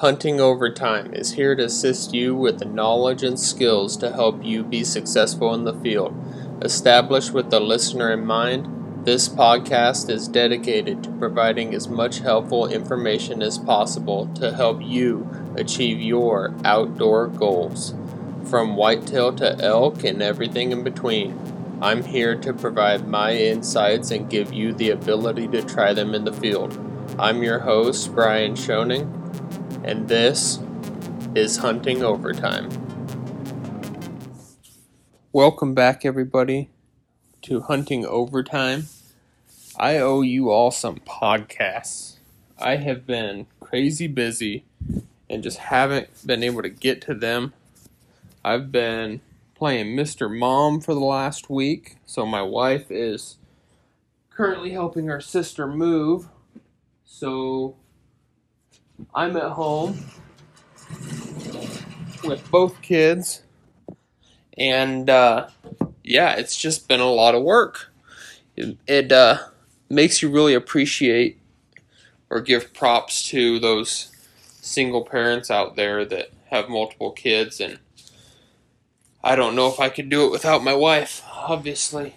Hunting Overtime is here to assist you with the knowledge and skills to help you be successful in the field. Established with the listener in mind, this podcast is dedicated to providing as much helpful information as possible to help you achieve your outdoor goals. From whitetail to elk and everything in between, I'm here to provide my insights and give you the ability to try them in the field. I'm your host, Brian Schoening, and this is Hunting Overtime. Welcome back, everybody, to Hunting Overtime. I owe you all some podcasts. I have been crazy busy and just haven't been able to get to them. I've been playing Mr. Mom for the last week, so my wife is currently helping her sister move. So I'm at home with both kids, and uh, yeah, it's just been a lot of work. It, it uh, makes you really appreciate or give props to those single parents out there that have multiple kids and I don't know if I could do it without my wife, obviously.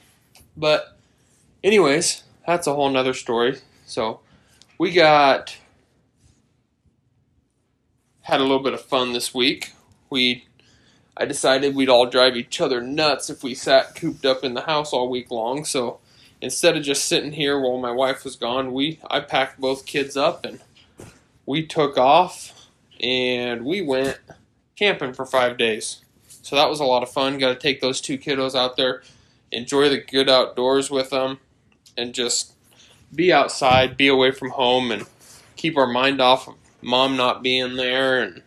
But anyways, that's a whole nother story. So we got had a little bit of fun this week. We I decided we'd all drive each other nuts if we sat cooped up in the house all week long. So instead of just sitting here while my wife was gone, we I packed both kids up and we took off and we went camping for 5 days. So that was a lot of fun. Got to take those two kiddos out there, enjoy the good outdoors with them and just be outside, be away from home and keep our mind off of mom not being there and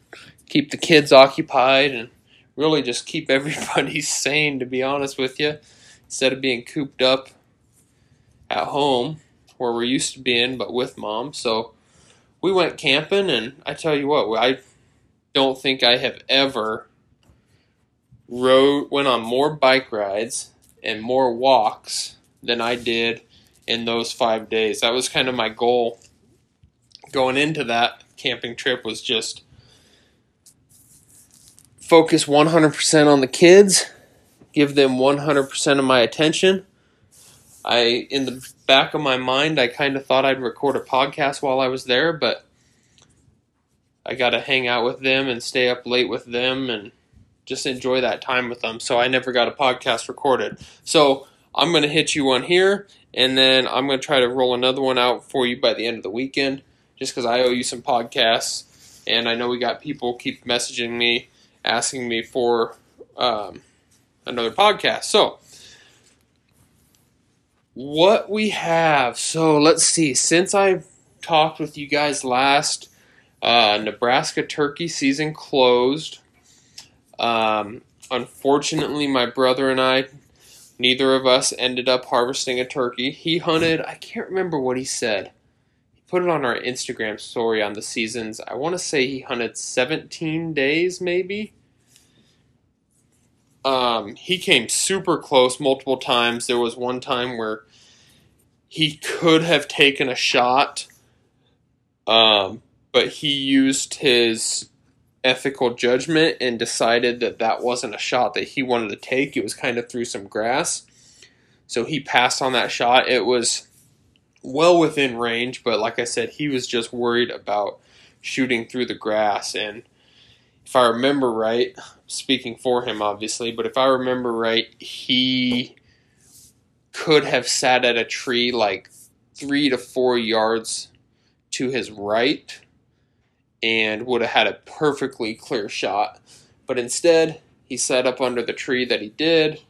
keep the kids occupied and really just keep everybody sane, to be honest with you, instead of being cooped up at home where we're used to being, but with mom. So we went camping, and I tell you what, I don't think I have ever rode went on more bike rides and more walks than I did in those five days. That was kind of my goal going into that camping trip was just focus 100% on the kids, give them 100% of my attention. I in the back of my mind, I kind of thought I'd record a podcast while I was there, but I got to hang out with them and stay up late with them and just enjoy that time with them. So I never got a podcast recorded. So I'm going to hit you one here, and then I'm going to try to roll another one out for you by the end of the weekend just because I owe you some podcasts. And I know we got people keep messaging me, asking me for um, another podcast. So, what we have. So, let's see. Since I talked with you guys last, uh, Nebraska turkey season closed. Um, unfortunately, my brother and I, neither of us ended up harvesting a turkey. He hunted, I can't remember what he said put it on our Instagram story on the seasons. I want to say he hunted 17 days, maybe. Um, he came super close multiple times. There was one time where he could have taken a shot, um, but he used his ethical judgment and decided that that wasn't a shot that he wanted to take. It was kind of through some grass. So he passed on that shot. It was well within range, but like I said, he was just worried about shooting through the grass. And if I remember right, speaking for him obviously, but if I remember right, he could have sat at a tree like three to four yards to his right and would have had a perfectly clear shot. But instead, he sat up under the tree that he did,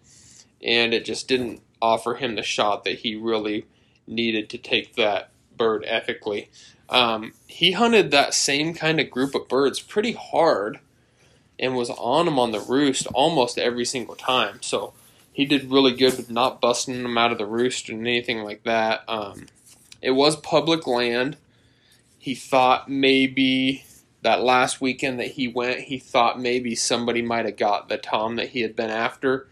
and it just didn't offer him the shot that he really needed to take that bird ethically. Um, he hunted that same kind of group of birds pretty hard and was on them on the roost almost every single time. So he did really good with not busting them out of the roost and anything like that. Um, it was public land. He thought maybe that last weekend that he went, he thought maybe somebody might have got the tom that he had been after.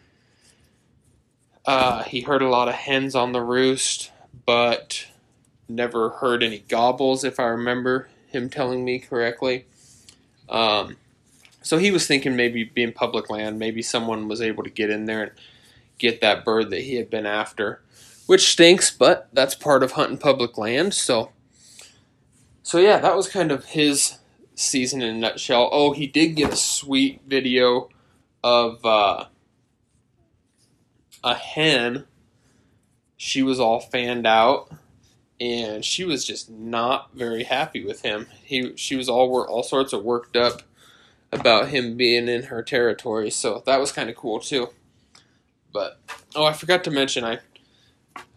Uh, he heard a lot of hens on the roost but never heard any gobbles, if I remember him telling me correctly. Um, so he was thinking maybe being public land, maybe someone was able to get in there and get that bird that he had been after, which stinks, but that's part of hunting public land. So, so yeah, that was kind of his season in a nutshell. Oh, he did get a sweet video of uh, a hen. She was all fanned out, and she was just not very happy with him. He, she was all all sorts of worked up about him being in her territory. So that was kind of cool too. But oh, I forgot to mention I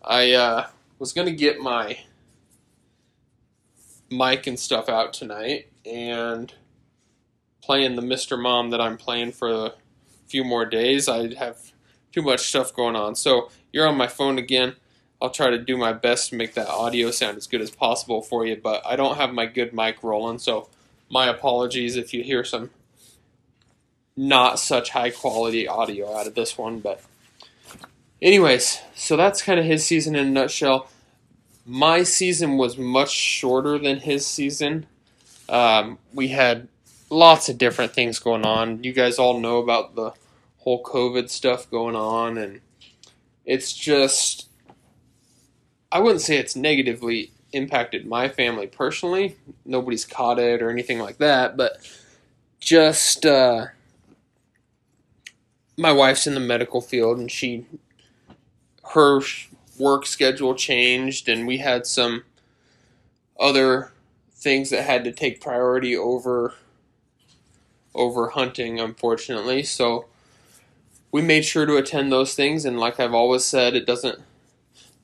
I uh, was gonna get my mic and stuff out tonight and playing the Mr. Mom that I'm playing for a few more days. I have too much stuff going on. So you're on my phone again. I'll try to do my best to make that audio sound as good as possible for you, but I don't have my good mic rolling, so my apologies if you hear some not such high quality audio out of this one, but anyways, so that's kind of his season in a nutshell. My season was much shorter than his season. Um, we had lots of different things going on. You guys all know about the whole COVID stuff going on, and it's just, I wouldn't say it's negatively impacted my family personally. Nobody's caught it or anything like that, but just, uh, my wife's in the medical field and she her work schedule changed and we had some other things that had to take priority over over hunting unfortunately so we made sure to attend those things and like I've always said it doesn't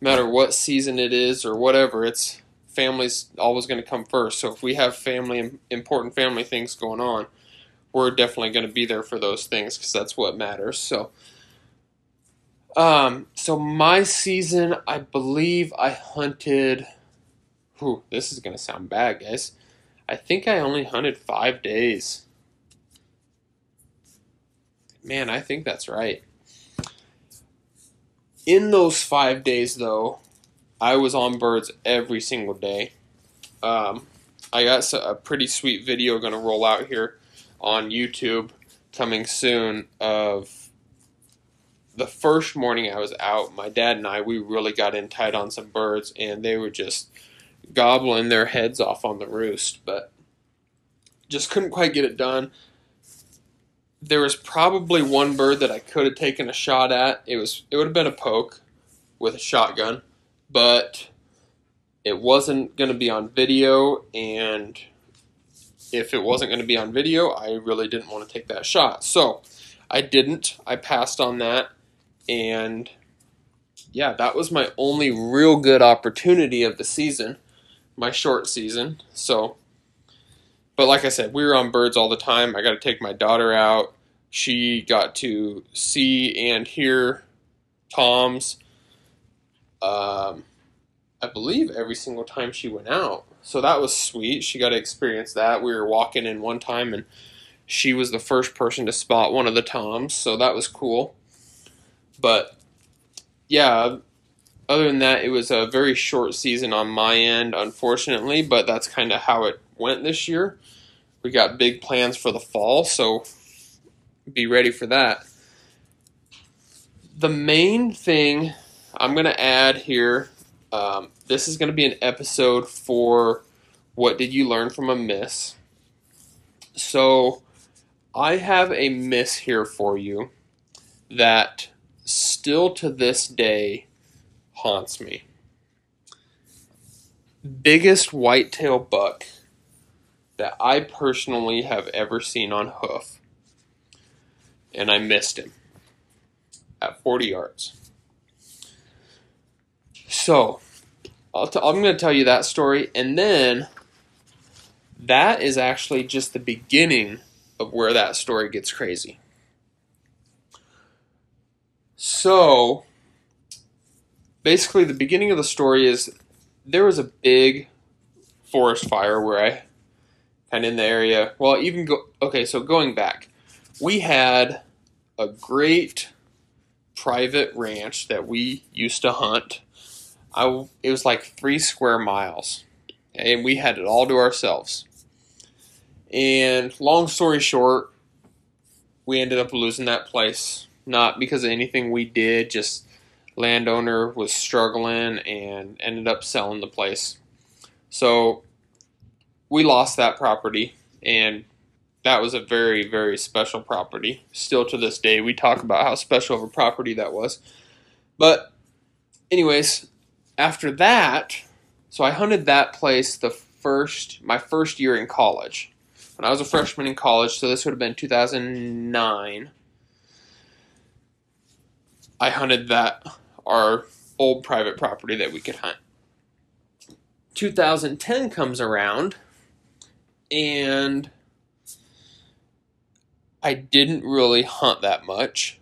matter what season it is or whatever it's family's always going to come first so if we have family important family things going on we're definitely going to be there for those things because that's what matters. So, um, so my season, I believe I hunted. Whew, this is going to sound bad, guys. I think I only hunted five days. Man, I think that's right. In those five days, though, I was on birds every single day. Um, I got a pretty sweet video going to roll out here on YouTube coming soon of the first morning I was out, my dad and I, we really got in tight on some birds, and they were just gobbling their heads off on the roost, but just couldn't quite get it done. There was probably one bird that I could have taken a shot at. It was it would have been a poke with a shotgun, but it wasn't going to be on video, and if it wasn't going to be on video, I really didn't want to take that shot. So I didn't. I passed on that. And yeah, that was my only real good opportunity of the season, my short season. So, but like I said, we were on birds all the time. I got to take my daughter out. She got to see and hear toms. Um, I believe every single time she went out so that was sweet. She got to experience that. We were walking in one time and she was the first person to spot one of the toms, so that was cool. But yeah, other than that, it was a very short season on my end, unfortunately, but that's kind of how it went this year. We got big plans for the fall, so be ready for that. The main thing I'm going to add here um, this is going to be an episode for what did you learn from a miss. So I have a miss here for you that still to this day haunts me. Biggest whitetail buck that I personally have ever seen on hoof. And I missed him at 40 yards. So, I'm going to tell you that story, and then that is actually just the beginning of where that story gets crazy. So, basically, the beginning of the story is there was a big forest fire where I kind of in the area. Well, even go okay. So going back, we had a great private ranch that we used to hunt I, it was like three square miles, and we had it all to ourselves. And long story short, we ended up losing that place. Not because of anything we did, just landowner was struggling and ended up selling the place. So we lost that property and that was a very very special property. Still to this day we talk about how special of a property that was. But anyways, after that, so I hunted that place the first my first year in college. When I was a freshman in college, so this would have been 2009. I hunted that our old private property that we could hunt. 2010 comes around and I didn't really hunt that much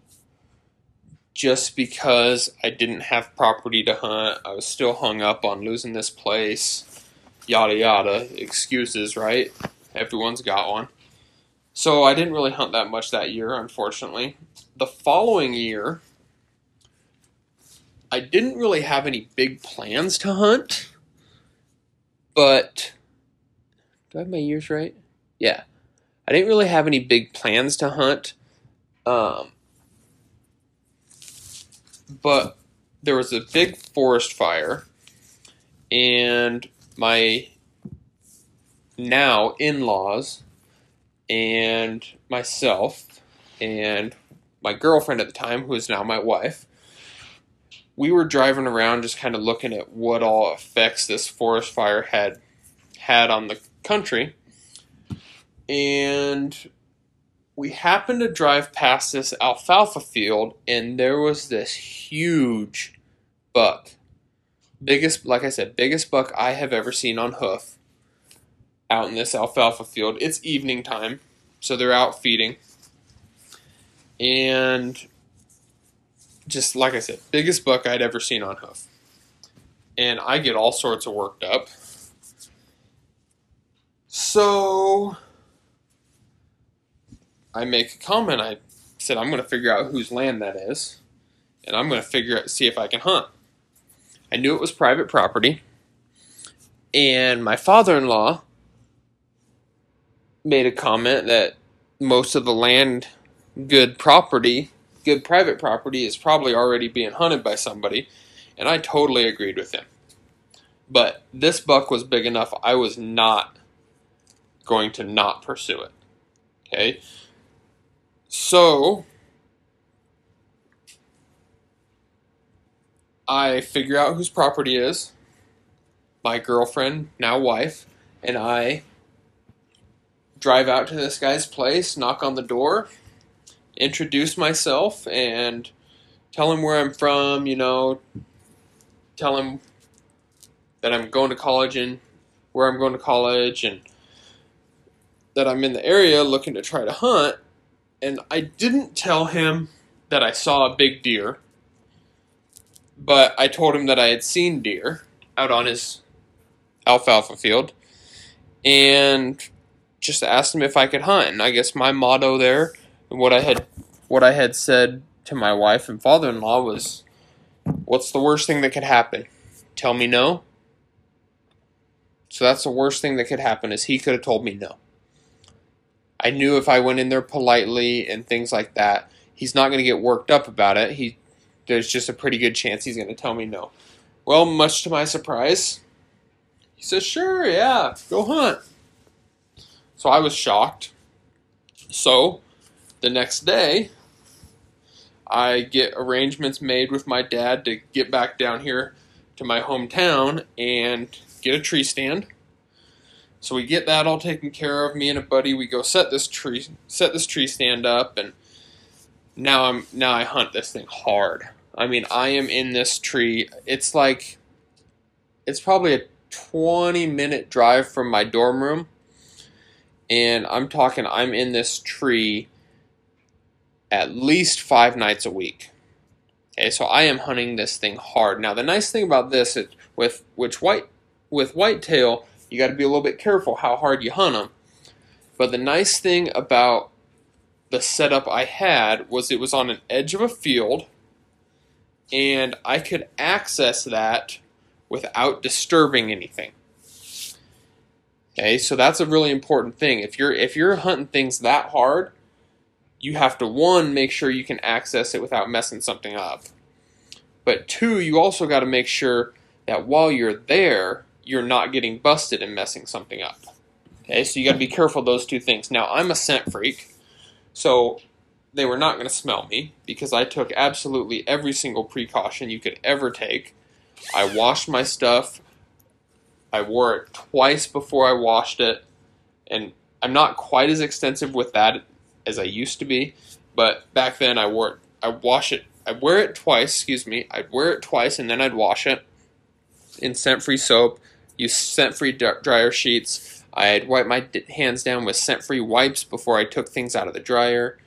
just because I didn't have property to hunt. I was still hung up on losing this place, yada yada. Excuses, right? Everyone's got one. So I didn't really hunt that much that year, unfortunately. The following year, I didn't really have any big plans to hunt, but do I have my years right? Yeah. I didn't really have any big plans to hunt. Um, but there was a big forest fire, and my now in laws and myself and my girlfriend at the time, who is now my wife, we were driving around just kind of looking at what all effects this forest fire had had on the country. And we happened to drive past this alfalfa field, and there was this huge buck. Biggest, like I said, biggest buck I have ever seen on hoof out in this alfalfa field. It's evening time, so they're out feeding. And just like I said, biggest buck I'd ever seen on hoof. And I get all sorts of worked up. So I make a comment. I said, I'm going to figure out whose land that is. And I'm going to figure out, see if I can hunt. I knew it was private property. And my father in law made a comment that most of the land, good property, good private property is probably already being hunted by somebody, and I totally agreed with him. But this buck was big enough, I was not going to not pursue it. Okay? So, I figure out whose property is. My girlfriend, now wife, and I drive out to this guy's place, knock on the door, introduce myself and tell him where I'm from, you know, tell him that I'm going to college and where I'm going to college and that I'm in the area looking to try to hunt. And I didn't tell him that I saw a big deer, but I told him that I had seen deer out on his alfalfa field and just asked him if I could hunt. And I guess my motto there and what I had what I had said to my wife and father-in-law was what's the worst thing that could happen? Tell me no. So that's the worst thing that could happen is he could have told me no. I knew if I went in there politely and things like that, he's not going to get worked up about it. He there's just a pretty good chance he's going to tell me no. Well, much to my surprise, he says, "Sure, yeah, go hunt." So I was shocked. So, the next day, I get arrangements made with my dad to get back down here to my hometown and get a tree stand. So we get that all taken care of. Me and a buddy, we go set this tree, set this tree stand up, and now I'm now I hunt this thing hard. I mean, I am in this tree. It's like, it's probably a 20 minute drive from my dorm room, and I'm talking. I'm in this tree at least five nights a week. Okay, so I am hunting this thing hard. Now the nice thing about this is with which white with whitetail, you got to be a little bit careful how hard you hunt them. But the nice thing about the setup I had was it was on an edge of a field, and I could access that without disturbing anything. Okay, so that's a really important thing. If you're if you're hunting things that hard, you have to one make sure you can access it without messing something up. But two, you also got to make sure that while you're there, you're not getting busted and messing something up. Okay, so you got to be careful those two things. Now, I'm a scent freak, so they were not going to smell me because I took absolutely every single precaution you could ever take. I washed my stuff. I wore it twice before I washed it, and I'm not quite as extensive with that as I used to be. But back then, I wore it. I wash it. I wear it twice. Excuse me. I'd wear it twice, and then I'd wash it in scent-free soap. Use scent-free dryer sheets. I'd wipe my hands down with scent-free wipes before I took things out of the dryer.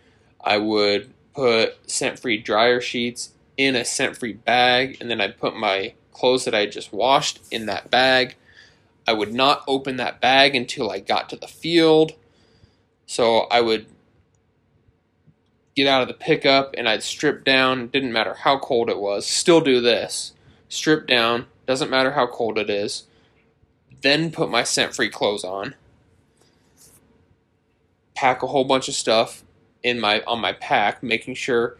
I would put scent-free dryer sheets in a scent-free bag, and then I'd put my clothes that I just washed in that bag. I would not open that bag until I got to the field. So I would get out of the pickup and I'd strip down, didn't matter how cold it was, still do this. Strip down, doesn't matter how cold it is. Then put my scent free clothes on. Pack a whole bunch of stuff in my on my pack, making sure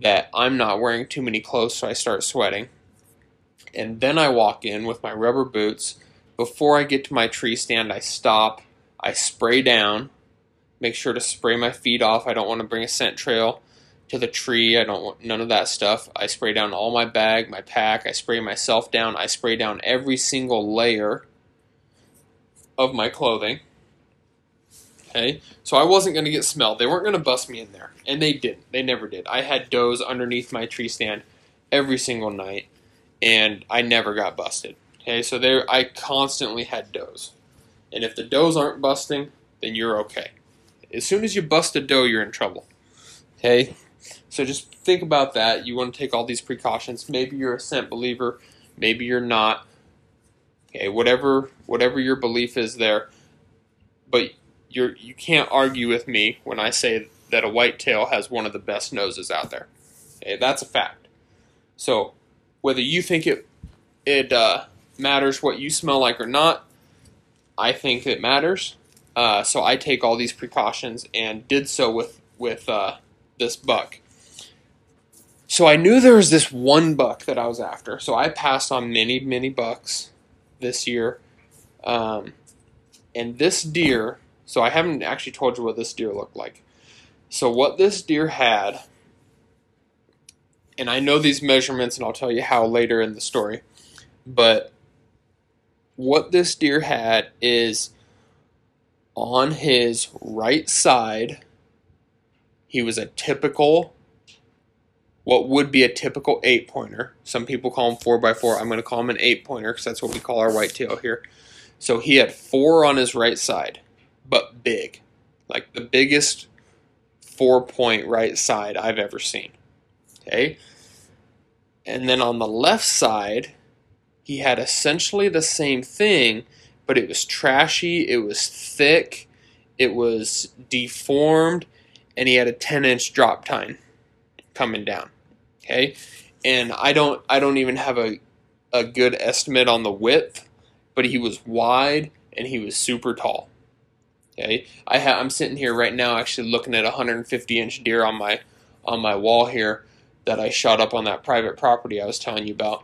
that I'm not wearing too many clothes so I start sweating. And then I walk in with my rubber boots. Before I get to my tree stand, I stop, I spray down, make sure to spray my feet off. I don't want to bring a scent trail to the tree. I don't want none of that stuff. I spray down all my bag, my pack. I spray myself down. I spray down every single layer of my clothing. Okay, so I wasn't going to get smelled. They weren't going to bust me in there, and they didn't. They never did. I had does underneath my tree stand every single night, and I never got busted. Okay, so there I constantly had does, and if the does aren't busting, then you're okay. As soon as you bust a doe, you're in trouble. Okay, so just think about that. You want to take all these precautions. Maybe you're a scent believer, maybe you're not. Okay, whatever whatever your belief is there, but you're you can't argue with me when I say that a whitetail has one of the best noses out there. Okay, that's a fact. So whether you think it it uh, matters what you smell like or not, I think it matters. Uh, so I take all these precautions and did so with with uh, this buck. So I knew there was this one buck that I was after. So I passed on many many bucks this year, um, and this deer so I haven't actually told you what this deer looked like. So what this deer had, and I know these measurements, and I'll tell you how later in the story, but what this deer had is on his right side, he was a typical, what would be a typical eight pointer. Some people call him four by four. I'm going to call him an eight pointer because that's what we call our whitetail here. So he had four on his right side but big. Like the biggest four point right side I've ever seen. Okay? And then on the left side, he had essentially the same thing, but it was trashy, it was thick, it was deformed, and he had a 10 inch drop tine coming down. Okay? And I don't I don't even have a, a good estimate on the width, but he was wide and he was super tall. Okay, I ha- I'm sitting here right now, actually looking at a 150 inch deer on my on my wall here that I shot up on that private property I was telling you about,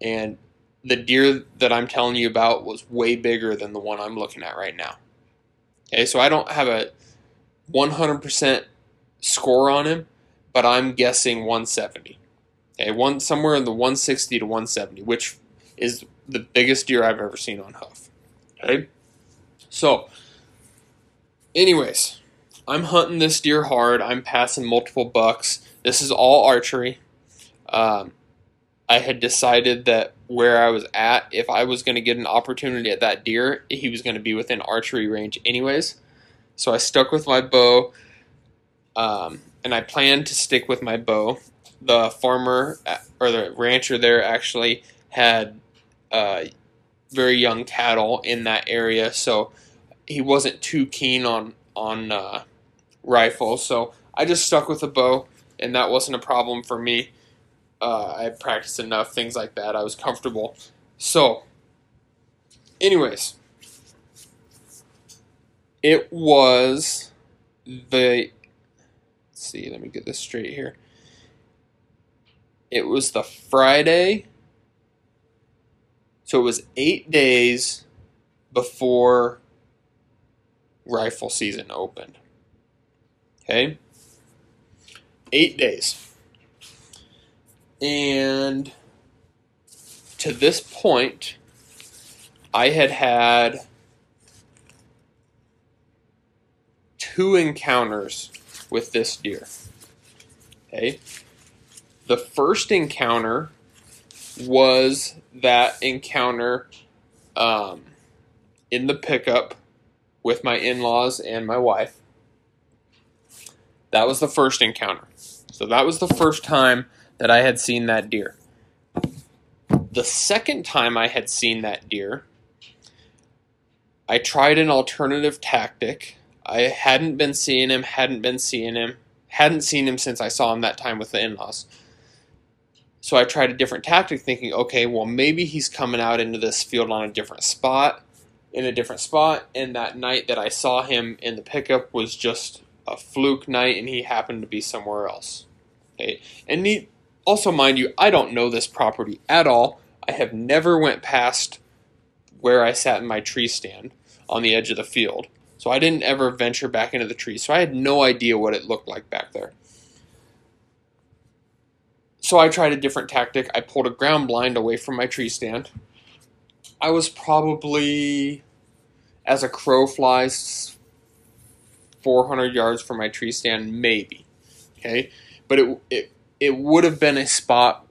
and the deer that I'm telling you about was way bigger than the one I'm looking at right now. Okay, so I don't have a 100% score on him, but I'm guessing 170. Okay, one somewhere in the 160 to 170, which is the biggest deer I've ever seen on hoof. Okay, so Anyways, I'm hunting this deer hard. I'm passing multiple bucks. This is all archery. Um, I had decided that where I was at, if I was going to get an opportunity at that deer, he was going to be within archery range, anyways. So I stuck with my bow, um, and I planned to stick with my bow. The farmer uh, or the rancher there actually had uh, very young cattle in that area, so he wasn't too keen on on uh, rifles, so I just stuck with a bow, and that wasn't a problem for me. Uh, I practiced enough things like that. I was comfortable. So, anyways, It was the. See, let me get this straight here. It was the Friday. So it was eight days before rifle season opened. Okay? Eight days. And to this point, I had had two encounters with this deer. Okay? The first encounter was that encounter um, in the pickup with my in laws and my wife. That was the first encounter. So that was the first time that I had seen that deer. The second time I had seen that deer, I tried an alternative tactic. I hadn't been seeing him, hadn't been seeing him, hadn't seen him since I saw him that time with the in laws. So I tried a different tactic, thinking, okay, well, maybe he's coming out into this field on a different spot, in a different spot. And that night that I saw him in the pickup was just a fluke night, and he happened to be somewhere else. Okay, and he, also, mind you, I don't know this property at all. I have never went past where I sat in my tree stand on the edge of the field. So I didn't ever venture back into the tree. So I had no idea what it looked like back there. So I tried a different tactic. I pulled a ground blind away from my tree stand. I was probably, as a crow flies, 400 yards from my tree stand, maybe. Okay, but it it it would have been a spot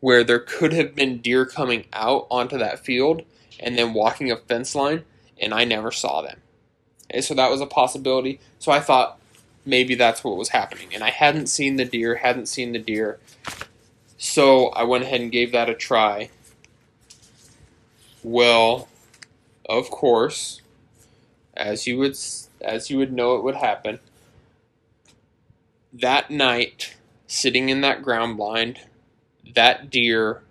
where there could have been deer coming out onto that field and then walking a fence line, and I never saw them. Okay, so that was a possibility. So I thought maybe that's what was happening. And I hadn't seen the deer, hadn't seen the deer. So I went ahead and gave that a try. Well, of course, as you would as you would know it would happen, that night, sitting in that ground blind, that deer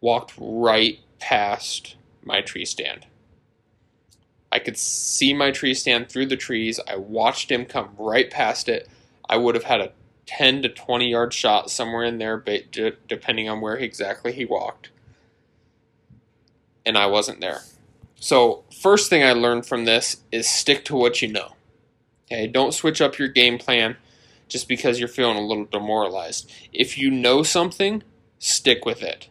walked right past my tree stand. I could see my tree stand through the trees. I watched him come right past it. I would have had a 10 to 20 yard shot somewhere in there, depending on where exactly he walked. And I wasn't there. So, first thing I learned from this is stick to what you know. Okay, don't switch up your game plan just because you're feeling a little demoralized. If you know something, stick with it.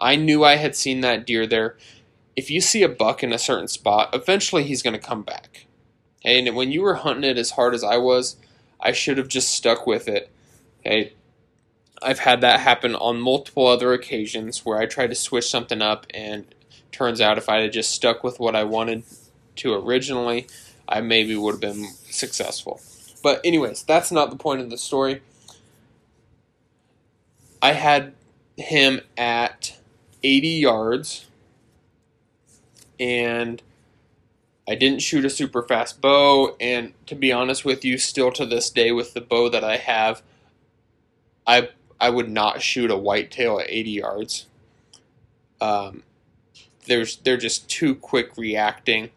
I knew I had seen that deer there. If you see a buck in a certain spot, eventually he's going to come back. And when you were hunting it as hard as I was, I should have just stuck with it. Okay. I've had that happen on multiple other occasions where I tried to switch something up, and turns out if I had just stuck with what I wanted to originally, I maybe would have been successful. But, anyways, that's not the point of the story. I had him at 80 yards, and I didn't shoot a super fast bow. And to be honest with you, still to this day, with the bow that I have, I I would not shoot a whitetail at 80 yards. Um, there's they're just too quick reacting,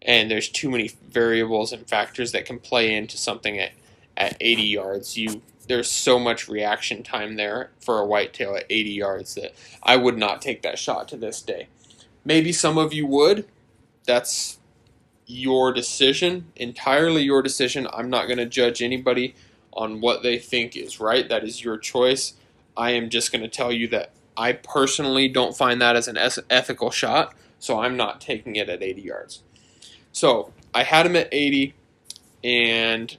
and there's too many variables and factors that can play into something at at 80 yards. You there's so much reaction time there for a whitetail at 80 yards that I would not take that shot to this day. Maybe some of you would. That's your decision, entirely your decision. I'm not going to judge anybody on what they think is right. That is your choice. I am just going to tell you that I personally don't find that as an ethical shot, so I'm not taking it at 80 yards. So I had him at 80, and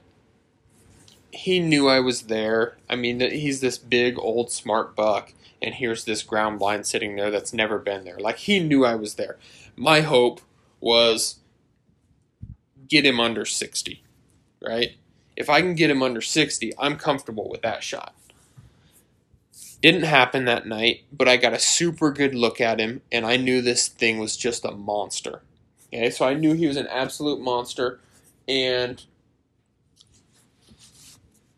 he knew I was there. I mean, he's this big, old, smart buck, and here's this ground blind sitting there that's never been there. Like, he knew I was there. My hope was get him under 60, right? If I can get him under 60, I'm comfortable with that shot. Didn't happen that night, but I got a super good look at him, and I knew this thing was just a monster. Okay, so I knew he was an absolute monster, and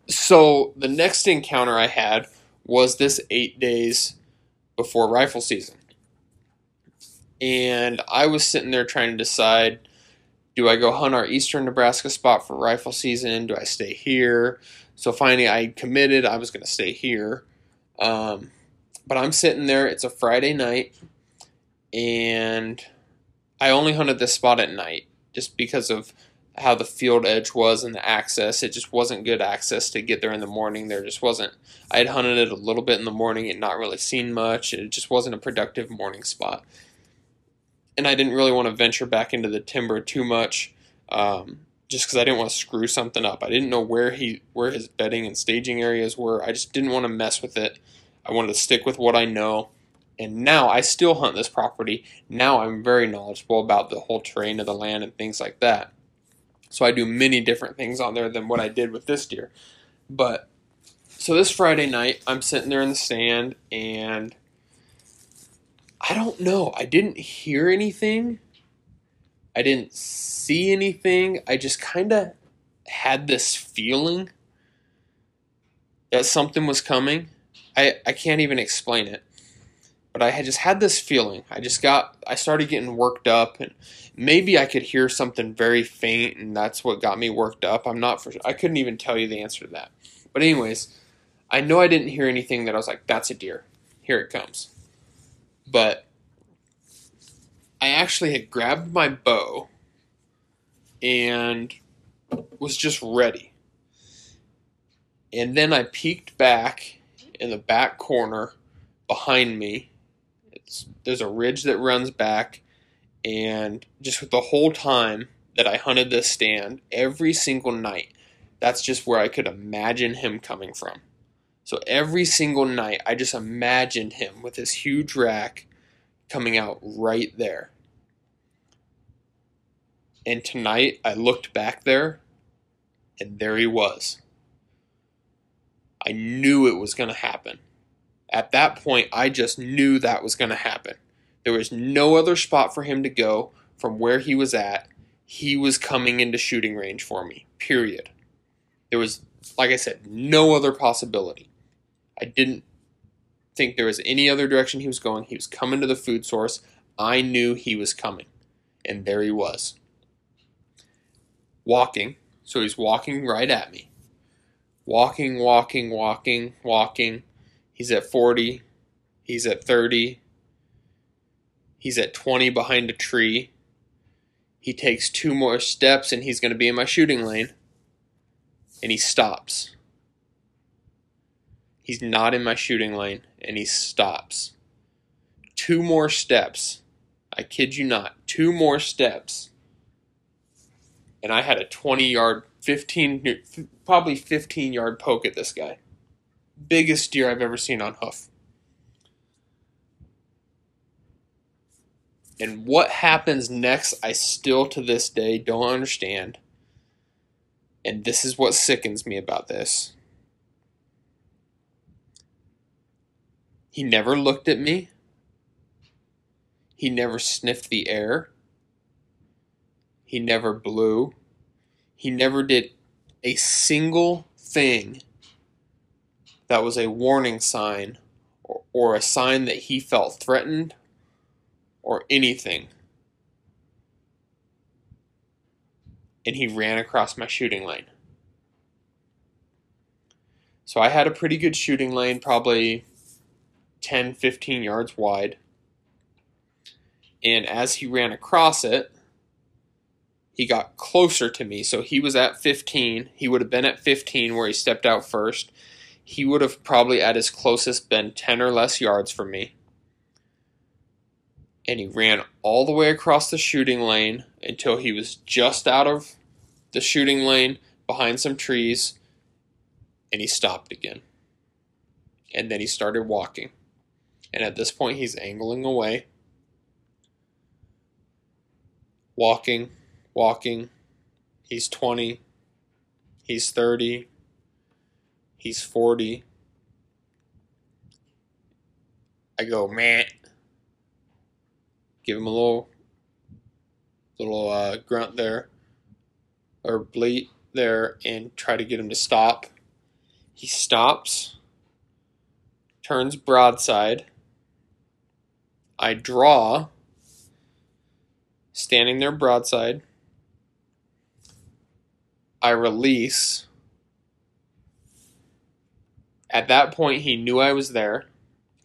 so the next encounter I had was this eight days before rifle season. And I was sitting there trying to decide do I go hunt our eastern Nebraska spot for rifle season? Do I stay here? So finally, I committed. I was going to stay here. Um, but I'm sitting there. It's a Friday night, and I only hunted this spot at night just because of how the field edge was and the access. It just wasn't good access to get there in the morning. There just wasn't. I had hunted it a little bit in the morning and not really seen much. It just wasn't a productive morning spot and I didn't really want to venture back into the timber too much, um, just because I didn't want to screw something up. I didn't know where he where his bedding and staging areas were. I just didn't want to mess with it. I wanted to stick with what I know. And now I still hunt this property. Now I'm very knowledgeable about the whole terrain of the land and things like that. So I do many different things on there than what I did with this deer. But so this Friday night, I'm sitting there in the stand and I don't know. I didn't hear anything. I didn't see anything. I just kind of had this feeling that something was coming. I, I can't even explain it. But I had just had this feeling. I just got, I started getting worked up, and maybe I could hear something very faint, and that's what got me worked up. I'm not for I couldn't even tell you the answer to that. But, anyways, I know I didn't hear anything that I was like, that's a deer. Here it comes. But I actually had grabbed my bow and was just ready. And then I peeked back in the back corner behind me. There's a ridge that runs back, and just the whole time that I hunted this stand, every single night, that's just where I could imagine him coming from. So every single night, I just imagined him with his huge rack coming out right there. And tonight, I looked back there, and there he was. I knew it was going to happen. At that point, I just knew that was going to happen. There was no other spot for him to go from where he was at. He was coming into shooting range for me, period. There was, like I said, no other possibility. I didn't think there was any other direction he was going. He was coming to the food source. I knew he was coming. And there he was. Walking. So he's walking right at me. Walking, walking, walking, walking. He's at 40. He's at 30. He's at 20 behind a tree. He takes two more steps and he's going to be in my shooting lane. And he stops. He's not in my shooting lane and he stops. Two more steps. I kid you not. Two more steps. And I had a 20 yard, 15, probably 15 yard poke at this guy. Biggest deer I've ever seen on hoof. And what happens next, I still to this day don't understand. And this is what sickens me about this. He never looked at me. He never sniffed the air. He never blew. He never did a single thing that was a warning sign or, a sign that he felt threatened or anything. And he ran across my shooting lane. So I had a pretty good shooting lane, probably 10, 15 yards wide. And as he ran across it, he got closer to me. So he was at 15. He would have been at 15 where he stepped out first. He would have probably at his closest been 10 or less yards from me. And he ran all the way across the shooting lane until he was just out of the shooting lane behind some trees. And he stopped again. And then he started walking. And at this point, he's angling away, walking, walking. He's 20, he's 30, he's 40. I go, man. Give him a little, little uh, grunt there, or bleat there, and try to get him to stop. He stops, turns broadside, I draw, standing there broadside, I release. At that point, he knew I was there.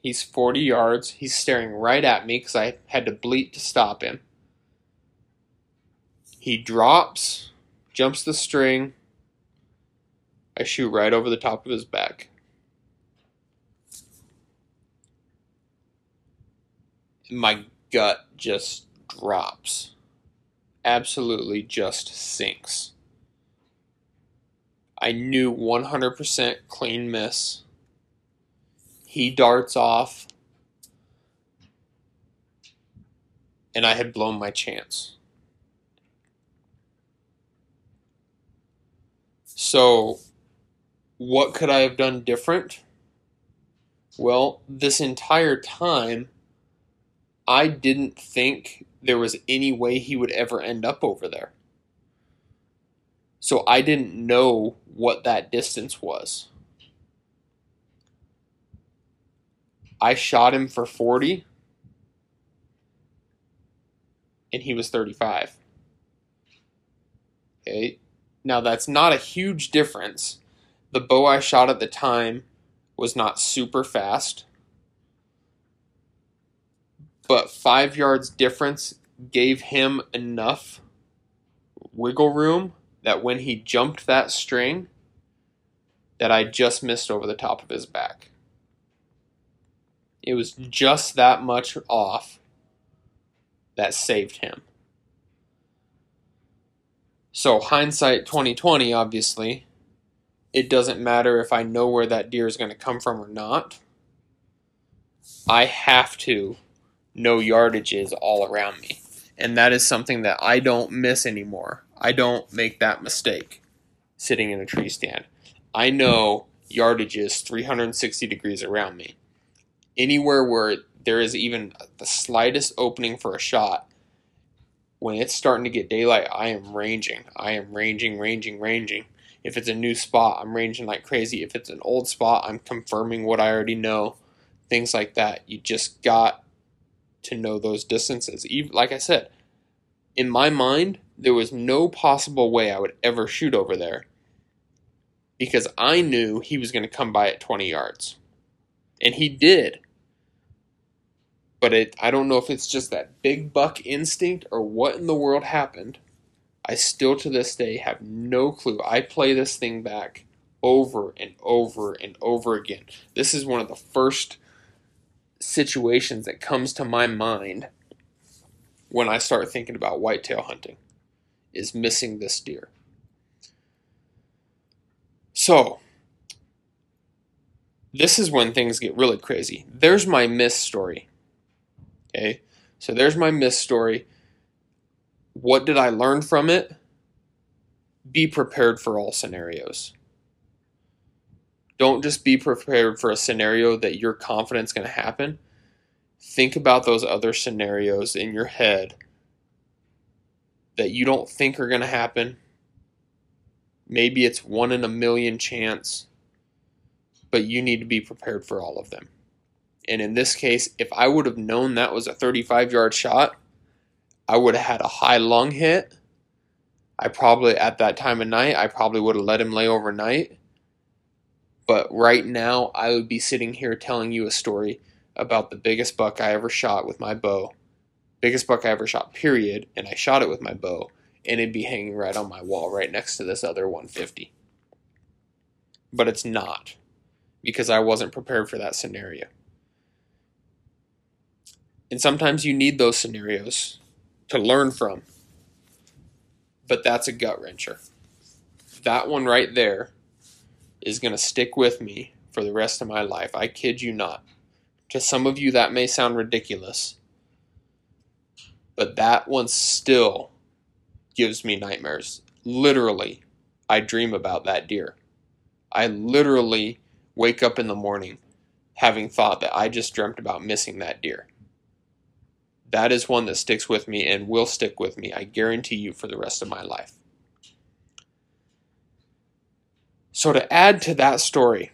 He's 40 yards. He's staring right at me because I had to bleat to stop him. He drops, jumps the string. I shoot right over the top of his back. My gut just drops. Absolutely just sinks. I knew 100% clean miss. He darts off. And I had blown my chance. So, what could I have done different? Well, this entire time, I didn't think there was any way he would ever end up over there. So I didn't know what that distance was. I shot him for 40 and he was 35. Okay. Now that's not a huge difference. The bow I shot at the time was not super fast. But 5 yards difference gave him enough wiggle room that when he jumped that string that I just missed over the top of his back. It was just that much off that saved him. So hindsight 2020 obviously it doesn't matter if I know where that deer is going to come from or not. I have to know yardages all around me. And that is something that I don't miss anymore. I don't make that mistake sitting in a tree stand. I know yardage is 360 degrees around me. Anywhere where there is even the slightest opening for a shot, when it's starting to get daylight, I am ranging. I am ranging, ranging, ranging. If it's a new spot, I'm ranging like crazy. If it's an old spot, I'm confirming what I already know. Things like that. You just got to know those distances. Even like I said, in my mind, there was no possible way I would ever shoot over there because I knew he was going to come by at 20 yards. And he did. But it, I don't know if it's just that big buck instinct or what in the world happened. I still to this day have no clue. I play this thing back over and over and over again. This is one of the first situations that comes to my mind when I start thinking about whitetail hunting is missing this deer. So, this is when things get really crazy. There's my miss story. Okay? So there's my miss story. What did I learn from it? Be prepared for all scenarios. Don't just be prepared for a scenario that you're confident is going to happen. Think about those other scenarios in your head that you don't think are going to happen. Maybe it's one in a million chance, but you need to be prepared for all of them. And in this case, if I would have known that was a 35 yard shot, I would have had a high lung hit. I probably, at that time of night, I probably would have let him lay overnight. But right now, I would be sitting here telling you a story about the biggest buck I ever shot with my bow biggest buck I ever shot, period, and I shot it with my bow, and it'd be hanging right on my wall right next to this other 150. But it's not, because I wasn't prepared for that scenario. And sometimes you need those scenarios to learn from. But that's a gut wrencher. That one right there is going to stick with me for the rest of my life. I kid you not. To some of you, that may sound ridiculous, but that one still gives me nightmares. Literally, I dream about that deer. I literally wake up in the morning having thought that I just dreamt about missing that deer. That is one that sticks with me and will stick with me, I guarantee you, for the rest of my life. So, to add to that story,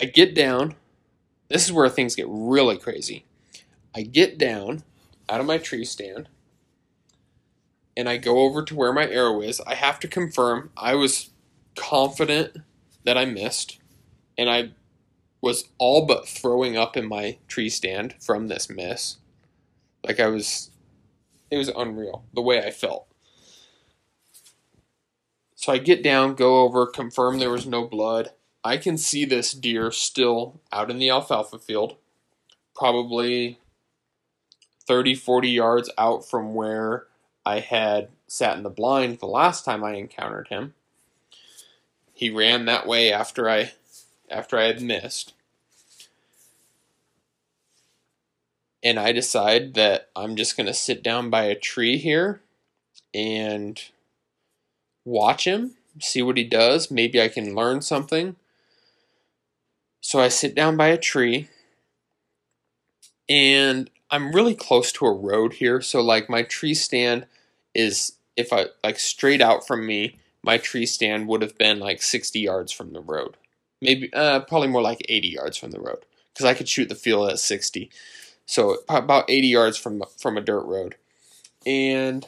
I get down. This is where things get really crazy. I get down out of my tree stand. and I go over to where my arrow is. I have to confirm. I was confident that I missed, and I was all but throwing up in my tree stand from this miss. Like I was, it was unreal the way I felt. So I get down, go over, confirm there was no blood. I can see this deer still out in the alfalfa field, probably 30, 40 yards out from where I had sat in the blind the last time I encountered him. He ran that way after I after I had missed. And I decide that I'm just going to sit down by a tree here and watch him, see what he does. Maybe I can learn something. So I sit down by a tree and I'm really close to a road here. So, like, my tree stand is, if I, like, straight out from me, my tree stand would have been like 60 yards from the road maybe uh, probably more like 80 yards from the road because I could shoot the field at 60. So about 80 yards from from a dirt road, and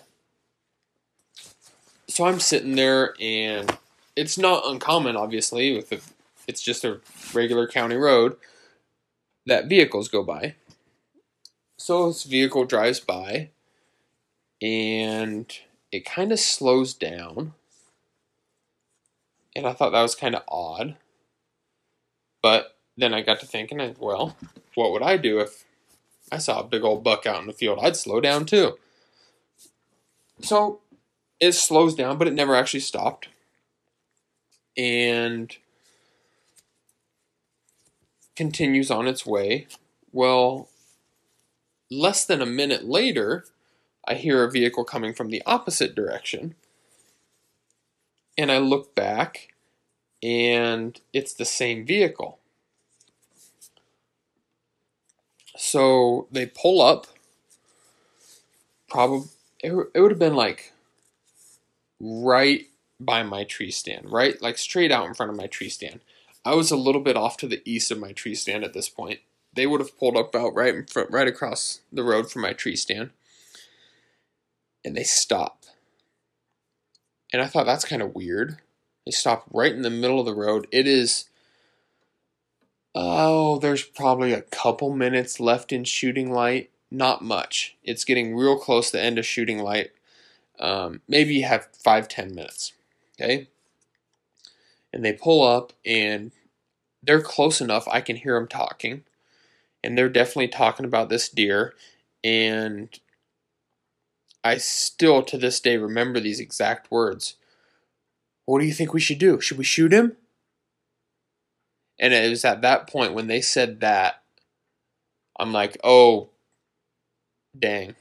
so I'm sitting there, and it's not uncommon, obviously, with the, it's just a regular county road that vehicles go by. So this vehicle drives by, and it kind of slows down, and I thought that was kind of odd. But then I got to thinking, well, what would I do if I saw a big old buck out in the field? I'd slow down too. So it slows down, but it never actually stopped. And continues on its way. Well, less than a minute later, I hear a vehicle coming from the opposite direction. And I look back and it's the same vehicle. So they pull up. Probably it, it would have been like right by my tree stand, right? Like straight out in front of my tree stand. I was a little bit off to the east of my tree stand at this point. They would have pulled up out right in front, right across the road from my tree stand. And they stop. And I thought that's kind of weird. They stop right in the middle of the road. It is, oh, there's probably a couple minutes left in shooting light. Not much. It's getting real close to the end of shooting light. Um, maybe you have five, ten minutes. Okay? And they pull up and they're close enough. I can hear them talking. And they're definitely talking about this deer. And I still to this day remember these exact words. What do you think we should do? Should we shoot him? And it was at that point when they said that, I'm like, oh, dang.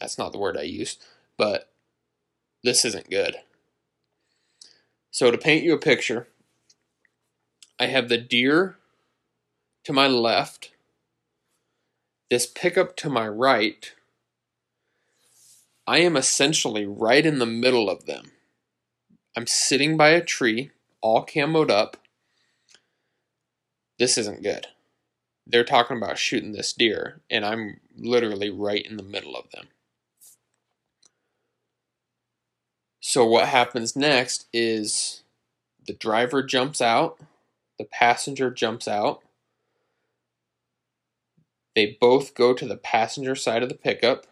That's not the word I used, but this isn't good. So, to paint you a picture, I have the deer to my left, this pickup to my right. I am essentially right in the middle of them. I'm sitting by a tree, all camoed up. This isn't good. They're talking about shooting this deer, and I'm literally right in the middle of them. So, what happens next is the driver jumps out, the passenger jumps out. They both go to the passenger side of the pickup.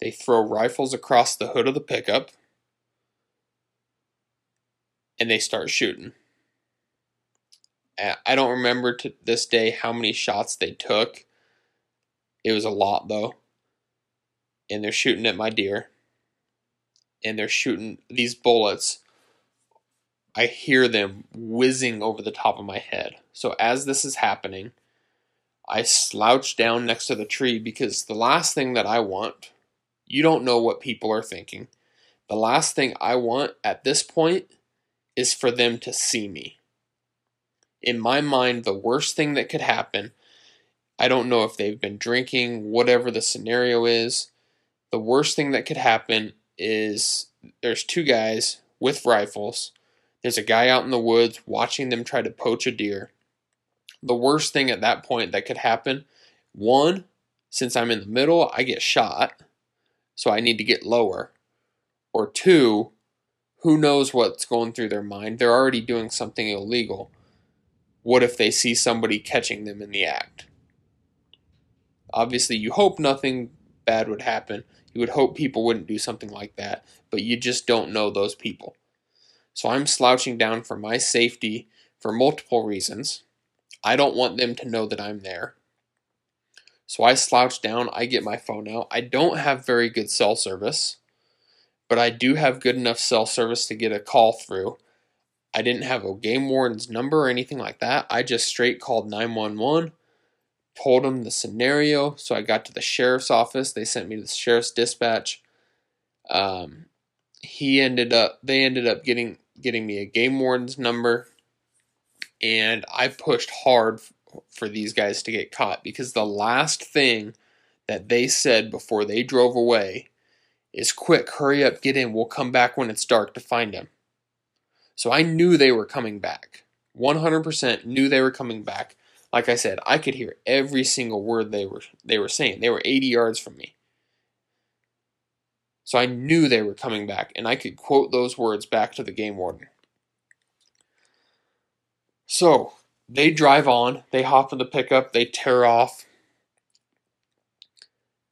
They throw rifles across the hood of the pickup and they start shooting. I don't remember to this day how many shots they took. It was a lot though. And they're shooting at my deer. And they're shooting these bullets. I hear them whizzing over the top of my head. So as this is happening, I slouch down next to the tree because the last thing that I want, you don't know what people are thinking. The last thing I want at this point is for them to see me. In my mind, the worst thing that could happen, I don't know if they've been drinking, whatever the scenario is, the worst thing that could happen is there's two guys with rifles. There's a guy out in the woods watching them try to poach a deer. The worst thing at that point that could happen, one, since I'm in the middle, I get shot, so I need to get lower. Or two, who knows what's going through their mind? They're already doing something illegal. What if they see somebody catching them in the act? Obviously, you hope nothing bad would happen. You would hope people wouldn't do something like that, but you just don't know those people. So I'm slouching down for my safety for multiple reasons. I don't want them to know that I'm there. So I slouch down, I get my phone out. I don't have very good cell service, but I do have good enough cell service to get a call through. I didn't have a game warden's number or anything like that. I just straight called 911, told them the scenario. So I got to the sheriff's office. They sent me to the sheriff's dispatch. Um, he ended up, they ended up getting getting me a game warden's number, and I pushed hard for these guys to get caught because the last thing that they said before they drove away is quick, hurry up, get in. We'll come back when it's dark to find him. So I knew they were coming back. 100% knew they were coming back. Like I said, I could hear every single word they were they were saying. They were 80 yards from me. So I knew they were coming back and I could quote those words back to the game warden. So, they drive on, they hop in the pickup, they tear off,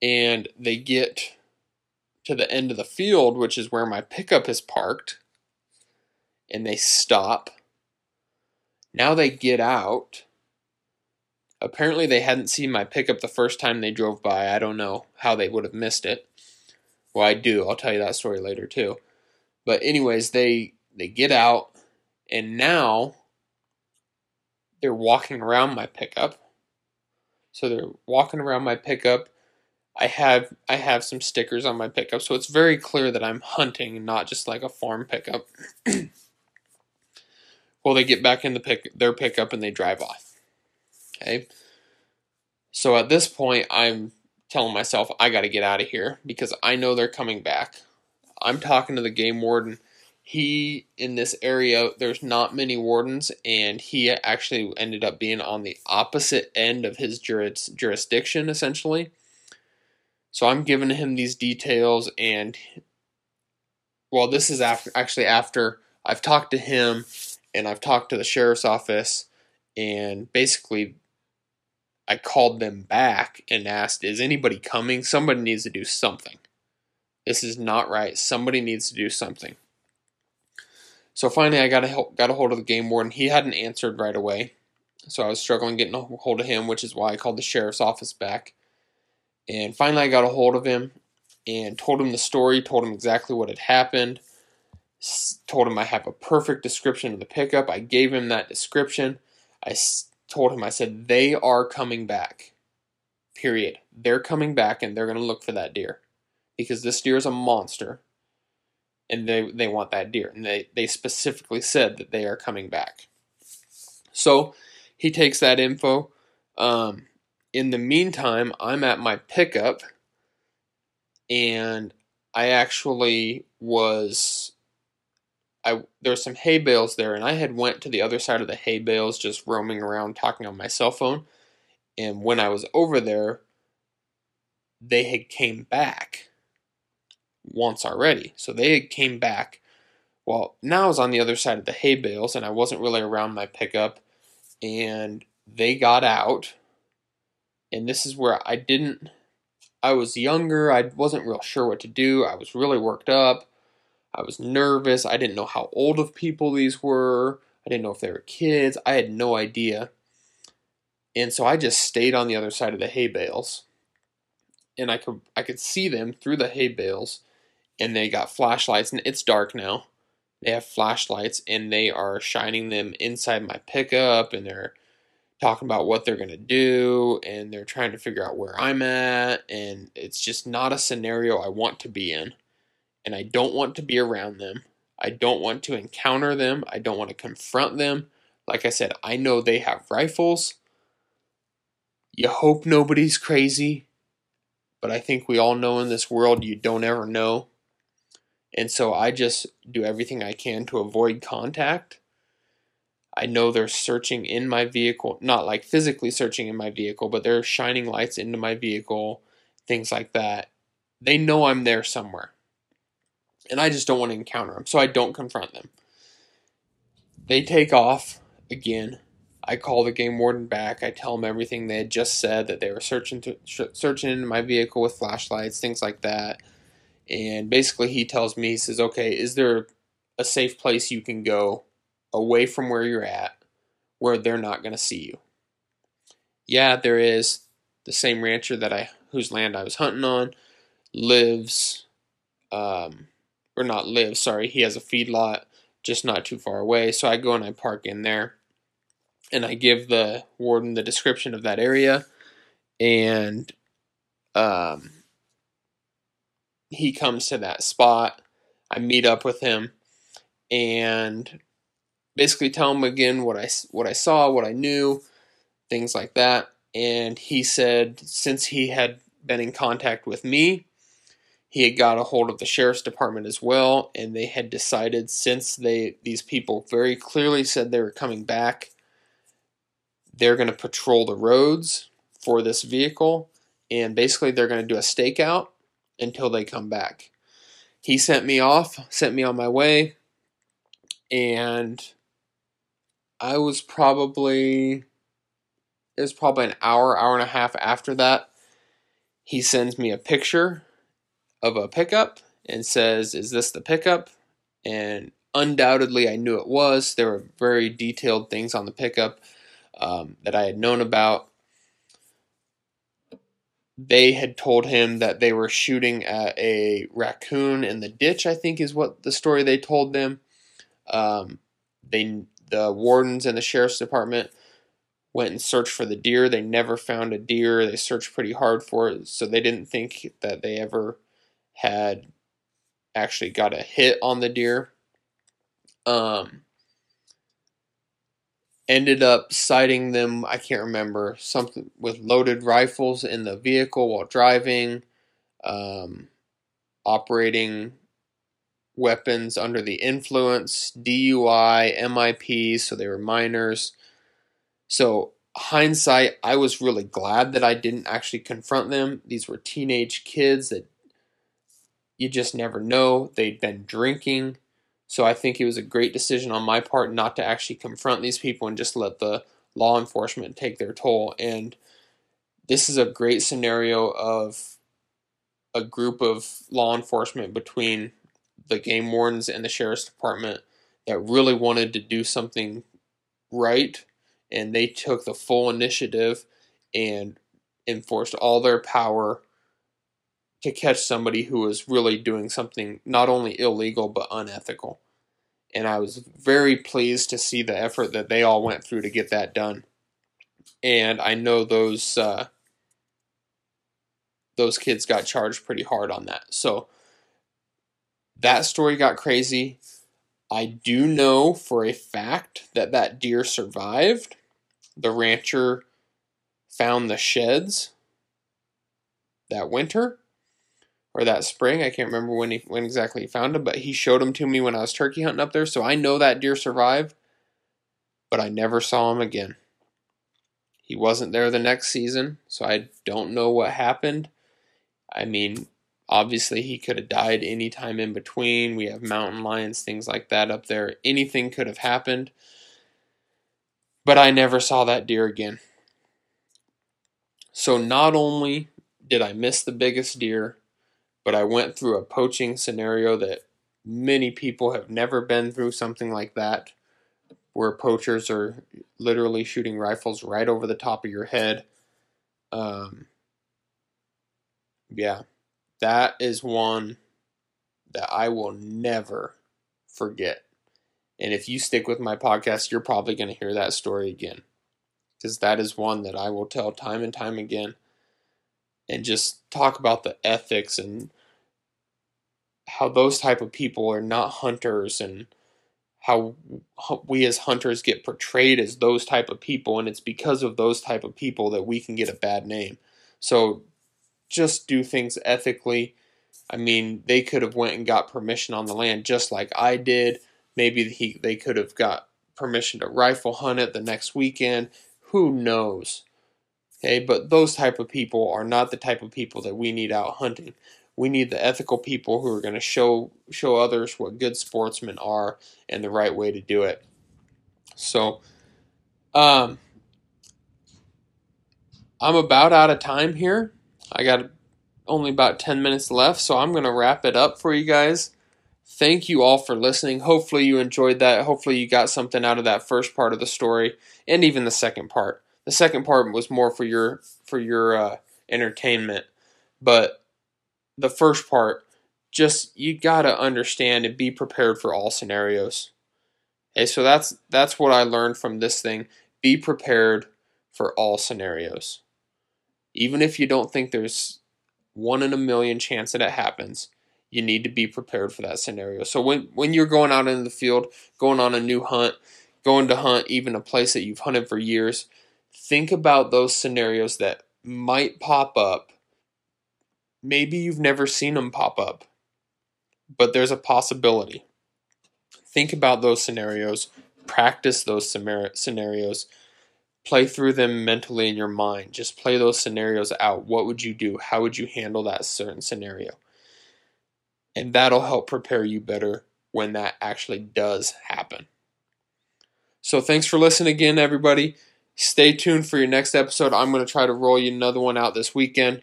and they get to the end of the field, which is where my pickup is parked, and they stop. Now they get out. Apparently, they hadn't seen my pickup the first time they drove by. I don't know how they would have missed it. Well, I do. I'll tell you that story later too. But anyways, they they get out, and now they're walking around my pickup. So they're walking around my pickup. I have I have some stickers on my pickup, so it's very clear that I'm hunting, not just like a farm pickup. well, they get back in the pick their pickup and they drive off. Okay. So at this point, I'm telling myself I got to get out of here because I know they're coming back. I'm talking to the game warden he in this area there's not many wardens and he actually ended up being on the opposite end of his juris, jurisdiction essentially. So i'm giving him these details and well this is after actually after i've talked to him and i've talked to the sheriff's office and basically i called them back and asked is anybody coming? Somebody needs to do something. This is not right. Somebody needs to do something so finally, I got a got a hold of the game warden. He hadn't answered right away, so I was struggling getting a hold of him, which is why I called the sheriff's office back. And finally, I got a hold of him and told him the story. Told him exactly what had happened. Told him I have a perfect description of the pickup. I gave him that description. I told him I said they are coming back. Period. They're coming back and they're going to look for that deer because this deer is a monster and they, they want that deer. And they, they specifically said that they are coming back. So he takes that info. Um, in the meantime, I'm at my pickup and I actually was I there's some hay bales there and I had went to the other side of the hay bales just roaming around talking on my cell phone and when I was over there they had came back once already. So they came back. Well, now I was on the other side of the hay bales and I wasn't really around my pickup. And they got out. And this is where I didn't, I was younger. I wasn't real sure what to do. I was really worked up. I was nervous. I didn't know how old of people these were. I didn't know if they were kids. I had no idea. And so I just stayed on the other side of the hay bales. And I could I could see them through the hay bales and they got flashlights and it's dark now they have flashlights and they are shining them inside my pickup and they're talking about what they're going to do and they're trying to figure out where I'm at and it's just not a scenario I want to be in and I don't want to be around them. I don't want to encounter them. I don't want to confront them. Like I said, I know they have rifles. You hope nobody's crazy, but I think we all know in this world you don't ever know. And so I just do everything I can to avoid contact. I know they're searching in my vehicle, not like physically searching in my vehicle, but they're shining lights into my vehicle, things like that. They know I'm there somewhere. And I just don't want to encounter them, so I don't confront them. They take off again. I call the game warden back. I tell them everything they had just said that they were searching to, searching in my vehicle with flashlights, things like that. And basically, he tells me, he says, "Okay, is there a safe place you can go away from where you're at, where they're not going to see you?" Yeah, there is. The same rancher that I whose land I was hunting on lives, um, or not lives. Sorry, he has a feedlot just not too far away. So I go and I park in there and I give the warden the description of that area and um, he comes to that spot. I meet up with him and basically tell him again what I what I saw, what I knew, things like that. And he said since he had been in contact with me, he had got a hold of the sheriff's department as well and they had decided since they these people very clearly said they were coming back they're going to patrol the roads for this vehicle and basically they're going to do a stakeout until they come back he sent me off sent me on my way and i was probably it was probably an hour hour and a half after that he sends me a picture of a pickup and says, Is this the pickup? And undoubtedly, I knew it was. There were very detailed things on the pickup um, that I had known about. They had told him that they were shooting at a raccoon in the ditch, I think is what the story they told them. Um, they, the wardens and the sheriff's department went and searched for the deer. They never found a deer. They searched pretty hard for it, so they didn't think that they ever had actually got a hit on the deer. Um, ended up citing them, I can't remember, something with loaded rifles in the vehicle while driving, um, operating weapons under the influence, DUI, MIP, so they were minors. So, hindsight, I was really glad that I didn't actually confront them. These were teenage kids that you just never know. They'd been drinking. So I think it was a great decision on my part not to actually confront these people and just let the law enforcement take their toll. And this is a great scenario of a group of law enforcement between the game wardens and the sheriff's department that really wanted to do something right and they took the full initiative and enforced all their power to catch somebody who was really doing something not only illegal but unethical. And I was very pleased to see the effort that they all went through to get that done. And I know those uh, those kids got charged pretty hard on that. So that story got crazy. I do know for a fact that that deer survived. The rancher found the sheds that winter or that spring. I can't remember when he when exactly he found him, but he showed him to me when I was turkey hunting up there. So I know that deer survived, but I never saw him again. He wasn't there the next season, so I don't know what happened. I mean, obviously he could have died any time in between. We have mountain lions, things like that up there. Anything could have happened. But I never saw that deer again. So not only did I miss the biggest deer, but I went through a poaching scenario that many people have never been through something like that, where poachers are literally shooting rifles right over the top of your head. Um, yeah, that is one that I will never forget. And if you stick with my podcast, you're probably going to hear that story again. Because that is one that I will tell time and time again and just talk about the ethics and how those type of people are not hunters and how we as hunters get portrayed as those type of people and it's because of those type of people that we can get a bad name. So just do things ethically. I mean they could have went and got permission on the land just like i did. Maybe he, they could have got permission to rifle hunt it the next weekend. Who knows? Okay, but those type of people are not the type of people that we need out hunting. We need the ethical people who are going to show show others what good sportsmen are and the right way to do it. So, um, I'm about out of time here. I got only about 10 minutes left, so I'm going to wrap it up for you guys. Thank you all for listening. Hopefully, you enjoyed that. Hopefully, you got something out of that first part of the story and even the second part. The second part was more for your for your uh, entertainment, but the first part, just you gotta understand and be prepared for all scenarios. Okay, so that's that's what I learned from this thing. Be prepared for all scenarios. Even if you don't think there's one in a million chance that it happens, you need to be prepared for that scenario. So when when you're going out into the field, going on a new hunt, going to hunt even a place that you've hunted for years, think about those scenarios that might pop up. Maybe you've never seen them pop up, but there's a possibility. Think about those scenarios, practice those scenarios, play through them mentally in your mind. Just play those scenarios out. What would you do? How would you handle that certain scenario? And that'll help prepare you better when that actually does happen. So, thanks for listening again, everybody. Stay tuned for your next episode. I'm going to try to roll you another one out this weekend.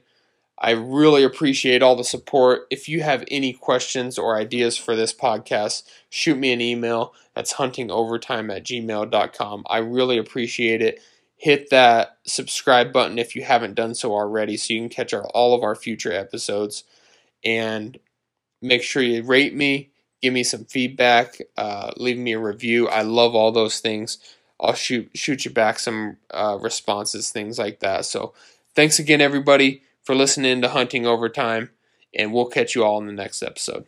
I really appreciate all the support. If you have any questions or ideas for this podcast, shoot me an email. That's huntingovertime at gmail.com. I really appreciate it. Hit that subscribe button if you haven't done so already so you can catch our, all of our future episodes. And make sure you rate me, give me some feedback, uh, leave me a review. I love all those things. I'll shoot shoot you back some uh, responses, things like that. So, thanks again, everybody, for listening to Hunting Overtime, and we'll catch you all in the next episode.